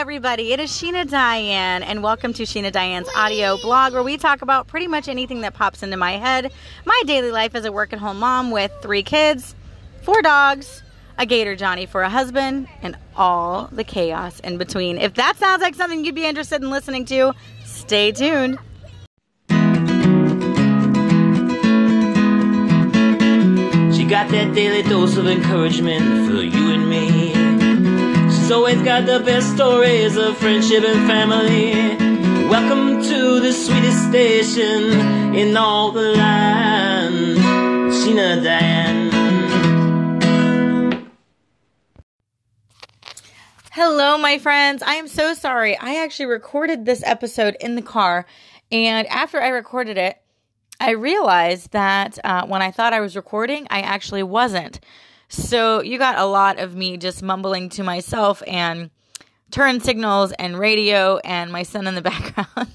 everybody. It is Sheena Diane, and welcome to Sheena Diane's audio blog, where we talk about pretty much anything that pops into my head. My daily life as a work at home mom with three kids, four dogs, a gator Johnny for a husband, and all the chaos in between. If that sounds like something you'd be interested in listening to, stay tuned. She got that daily dose of encouragement for you and me. Always got the best stories of friendship and family. Welcome to the sweetest station in all the land, Sheena Diane. Hello, my friends. I am so sorry. I actually recorded this episode in the car, and after I recorded it, I realized that uh, when I thought I was recording, I actually wasn't. So you got a lot of me just mumbling to myself and turn signals and radio and my son in the background.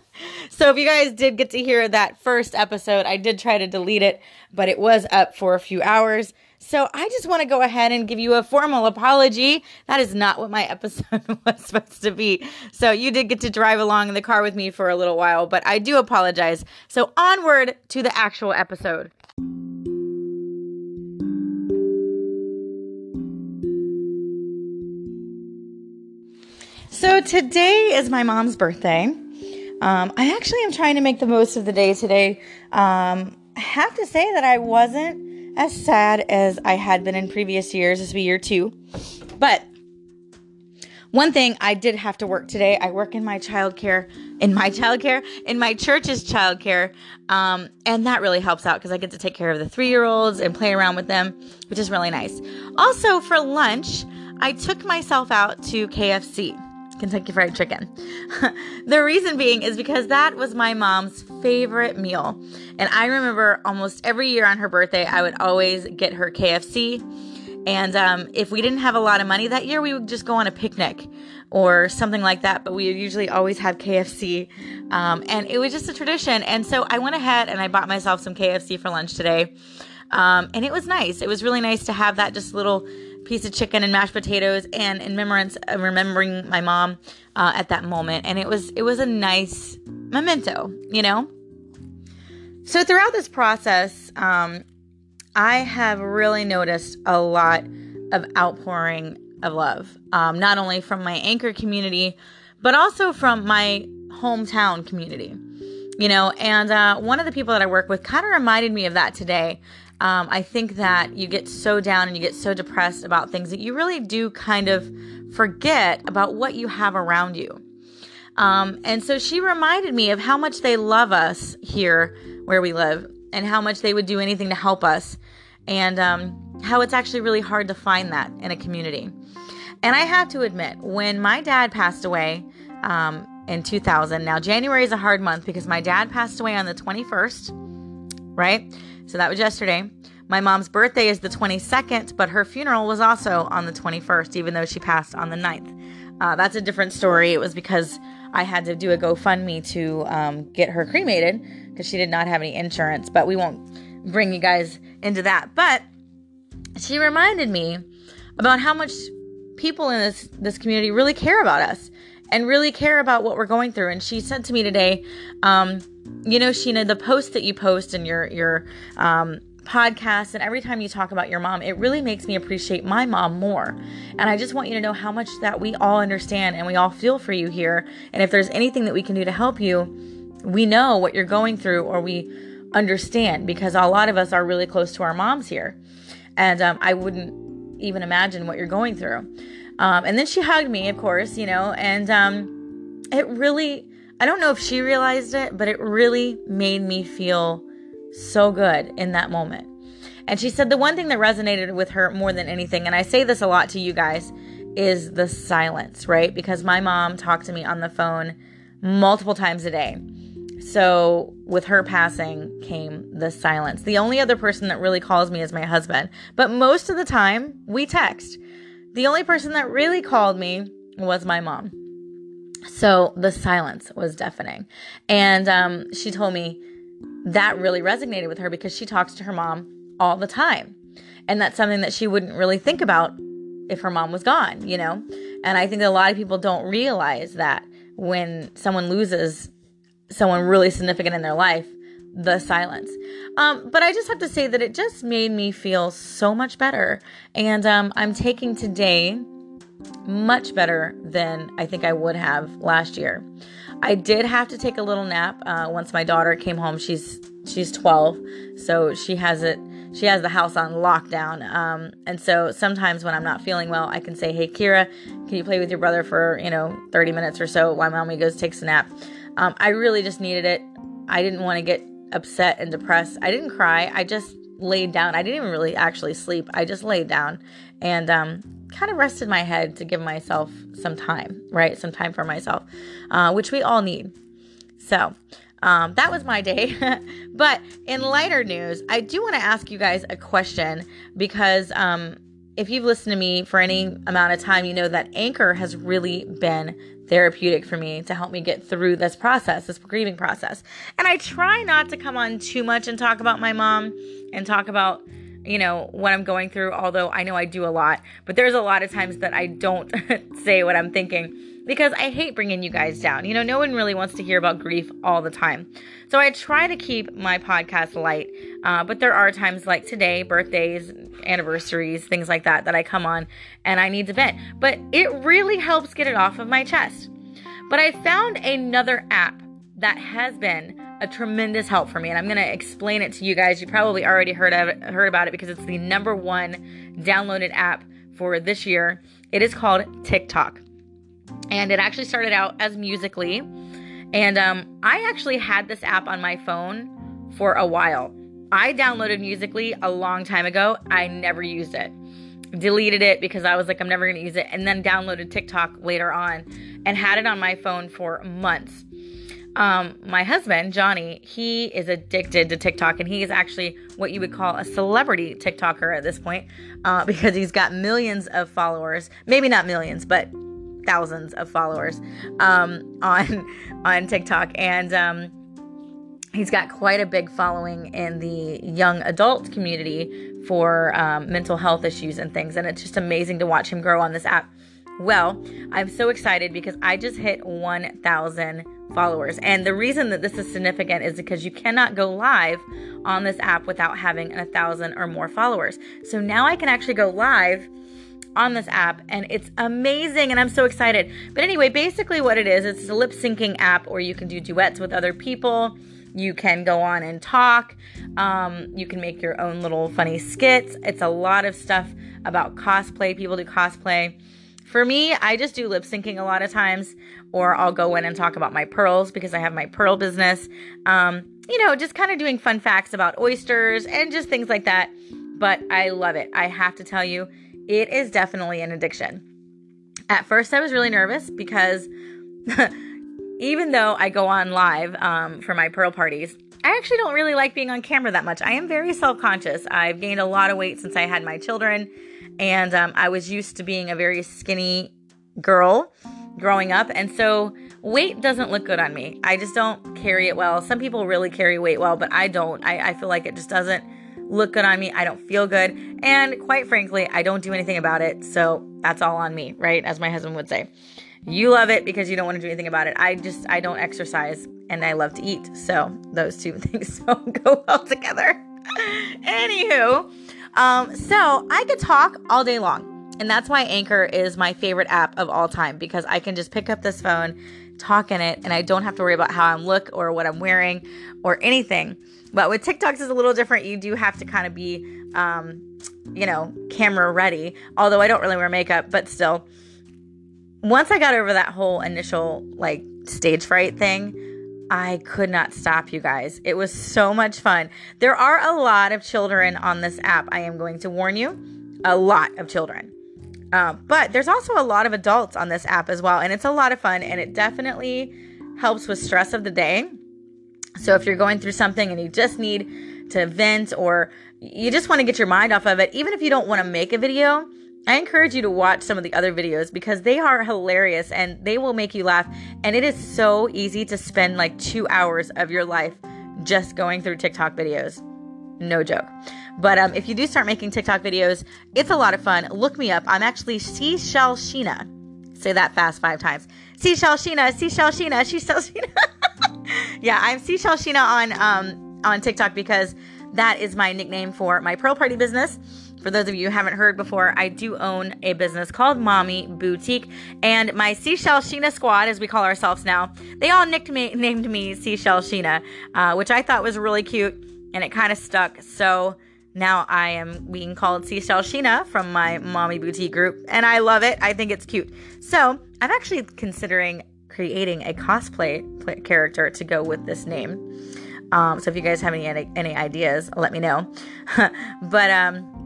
so if you guys did get to hear that first episode, I did try to delete it, but it was up for a few hours. So I just want to go ahead and give you a formal apology. That is not what my episode was supposed to be. So you did get to drive along in the car with me for a little while, but I do apologize. So onward to the actual episode. So today is my mom's birthday. Um, I actually am trying to make the most of the day today. Um, I have to say that I wasn't as sad as I had been in previous years. This will be year two. But one thing I did have to work today. I work in my childcare, in my childcare, in my church's childcare, um, and that really helps out because I get to take care of the three-year-olds and play around with them, which is really nice. Also, for lunch, I took myself out to KFC. Kentucky Fried Chicken. the reason being is because that was my mom's favorite meal. And I remember almost every year on her birthday, I would always get her KFC. And um, if we didn't have a lot of money that year, we would just go on a picnic or something like that. But we would usually always have KFC. Um, and it was just a tradition. And so I went ahead and I bought myself some KFC for lunch today. Um, and it was nice. It was really nice to have that just little piece of chicken and mashed potatoes and in remembrance of remembering my mom uh, at that moment. And it was it was a nice memento you know? So throughout this process um, i have really noticed a lot of outpouring of love um, not only from my anchor community but also from my hometown community you know? And uh, one of the people that i work with kind of reminded me of that today um, I think that you get so down and you get so depressed about things that you really do kind of forget about what you have around you. Um, and so she reminded me of how much they love us here where we live and how much they would do anything to help us and um, how it's actually really hard to find that in a community. And I have to admit, when my dad passed away um, in 2000, now January is a hard month because my dad passed away on the 21st, right? So that was yesterday. My mom's birthday is the 22nd, but her funeral was also on the 21st, even though she passed on the 9th. Uh, that's a different story. It was because I had to do a GoFundMe to um, get her cremated because she did not have any insurance, but we won't bring you guys into that. But she reminded me about how much people in this, this community really care about us and really care about what we're going through. And she said to me today, um, you know, Sheena, the post that you post and your your um, podcast and every time you talk about your mom, it really makes me appreciate my mom more. And I just want you to know how much that we all understand and we all feel for you here. And if there's anything that we can do to help you, we know what you're going through or we understand because a lot of us are really close to our moms here. And um, I wouldn't even imagine what you're going through. Um, and then she hugged me, of course, you know, and um, it really I don't know if she realized it, but it really made me feel so good in that moment. And she said the one thing that resonated with her more than anything, and I say this a lot to you guys, is the silence, right? Because my mom talked to me on the phone multiple times a day. So with her passing came the silence. The only other person that really calls me is my husband, but most of the time we text. The only person that really called me was my mom. So the silence was deafening. And um, she told me that really resonated with her because she talks to her mom all the time. And that's something that she wouldn't really think about if her mom was gone, you know? And I think a lot of people don't realize that when someone loses someone really significant in their life, the silence. Um, but I just have to say that it just made me feel so much better. And um, I'm taking today much better than I think I would have last year. I did have to take a little nap uh, once my daughter came home. She's she's 12, so she has it. She has the house on lockdown. Um, and so sometimes when I'm not feeling well, I can say, "Hey, Kira, can you play with your brother for you know 30 minutes or so while mommy goes takes a nap?" Um, I really just needed it. I didn't want to get upset and depressed. I didn't cry. I just laid down. I didn't even really actually sleep. I just laid down and um, kind of rested my head to give myself some time, right? Some time for myself, uh, which we all need. So um, that was my day. but in lighter news, I do want to ask you guys a question because um, if you've listened to me for any amount of time, you know that Anchor has really been therapeutic for me to help me get through this process, this grieving process. And I try not to come on too much and talk about my mom and talk about you know, what I'm going through, although I know I do a lot, but there's a lot of times that I don't say what I'm thinking because I hate bringing you guys down. You know, no one really wants to hear about grief all the time. So I try to keep my podcast light, uh, but there are times like today, birthdays, anniversaries, things like that, that I come on and I need to vent. But it really helps get it off of my chest. But I found another app that has been a tremendous help for me, and I'm going to explain it to you guys. You probably already heard of heard about it because it's the number one downloaded app for this year. It is called TikTok, and it actually started out as Musically, and um, I actually had this app on my phone for a while. I downloaded Musically a long time ago. I never used it. Deleted it because I was like, I'm never going to use it, and then downloaded TikTok later on and had it on my phone for months um, my husband, Johnny, he is addicted to TikTok and he is actually what you would call a celebrity TikToker at this point uh, because he's got millions of followers. Maybe not millions, but thousands of followers um, on on TikTok. And um, he's got quite a big following in the young adult community for um, mental health issues and things. And it's just amazing to watch him grow on this app. Well, I'm so excited because I just hit 1,000 followers. And the reason that this is significant is because you cannot go live on this app without having a thousand or more followers. So now I can actually go live on this app and it's amazing and I'm so excited. But anyway, basically what it is, it's a lip syncing app where you can do duets with other people. You can go on and talk. Um, you can make your own little funny skits. It's a lot of stuff about cosplay. People do cosplay. For me, I just do lip syncing a lot of times, or I'll go in and talk about my pearls because I have my pearl business. Um, you know, just kind of doing fun facts about oysters and just things like that. But I love it. I have to tell you, it is definitely an addiction. At first, I was really nervous because even though I go on live um, for my pearl parties, I actually don't really like being on camera that much. I am very self conscious. I've gained a lot of weight since I had my children and um, I was used to being a very skinny girl growing up, and so weight doesn't look good on me. I just don't carry it well. Some people really carry weight well, but I don't. I, I feel like it just doesn't look good on me. I don't feel good, and quite frankly, I don't do anything about it. So that's all on me, right? As my husband would say. You love it because you don't want to do anything about it. I just I don't exercise and I love to eat. So those two things don't go well together. Anywho, um, so I could talk all day long. And that's why Anchor is my favorite app of all time because I can just pick up this phone, talk in it, and I don't have to worry about how I'm look or what I'm wearing or anything. But with TikToks is a little different. You do have to kind of be, um, you know, camera ready. Although I don't really wear makeup, but still. Once I got over that whole initial like stage fright thing, I could not stop you guys. It was so much fun. There are a lot of children on this app. I am going to warn you, a lot of children. Uh, but there's also a lot of adults on this app as well, and it's a lot of fun, and it definitely helps with stress of the day. So if you're going through something and you just need to vent or you just want to get your mind off of it, even if you don't want to make a video, I encourage you to watch some of the other videos because they are hilarious and they will make you laugh. And it is so easy to spend like two hours of your life just going through TikTok videos. No joke. But um, if you do start making TikTok videos, it's a lot of fun. Look me up. I'm actually Seashell Sheena. Say that fast five times. Seashell Sheena, Seashell Sheena, Seashell Sheena. yeah, I'm Seashell Sheena on um, on TikTok because that is my nickname for my Pearl Party business. For those of you who haven't heard before, I do own a business called Mommy Boutique, and my Seashell Sheena squad, as we call ourselves now, they all nicked me, named me Seashell Sheena, uh, which I thought was really cute, and it kind of stuck. So now I am being called Seashell Sheena from my Mommy Boutique group, and I love it. I think it's cute. So I'm actually considering creating a cosplay character to go with this name. Um, so if you guys have any any ideas, let me know. but um,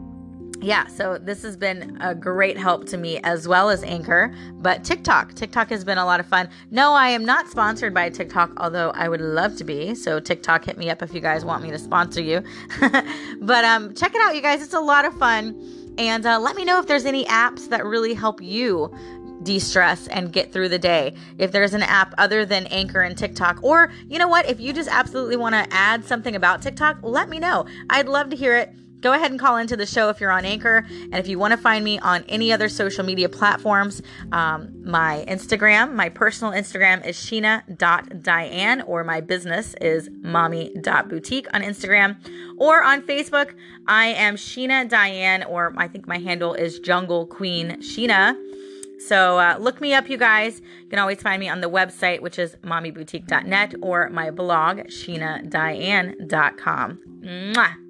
yeah, so this has been a great help to me as well as Anchor. But TikTok, TikTok has been a lot of fun. No, I am not sponsored by TikTok, although I would love to be. So TikTok, hit me up if you guys want me to sponsor you. but um, check it out, you guys. It's a lot of fun. And uh, let me know if there's any apps that really help you de stress and get through the day. If there's an app other than Anchor and TikTok, or you know what, if you just absolutely want to add something about TikTok, let me know. I'd love to hear it. Go ahead and call into the show if you're on Anchor. And if you want to find me on any other social media platforms, um, my Instagram, my personal Instagram is sheena.diane, or my business is mommy.boutique on Instagram. Or on Facebook, I am Sheena Diane, or I think my handle is Jungle Queen Sheena. So uh, look me up, you guys. You can always find me on the website, which is mommyboutique.net, or my blog, sheenadiane.com. Mwah!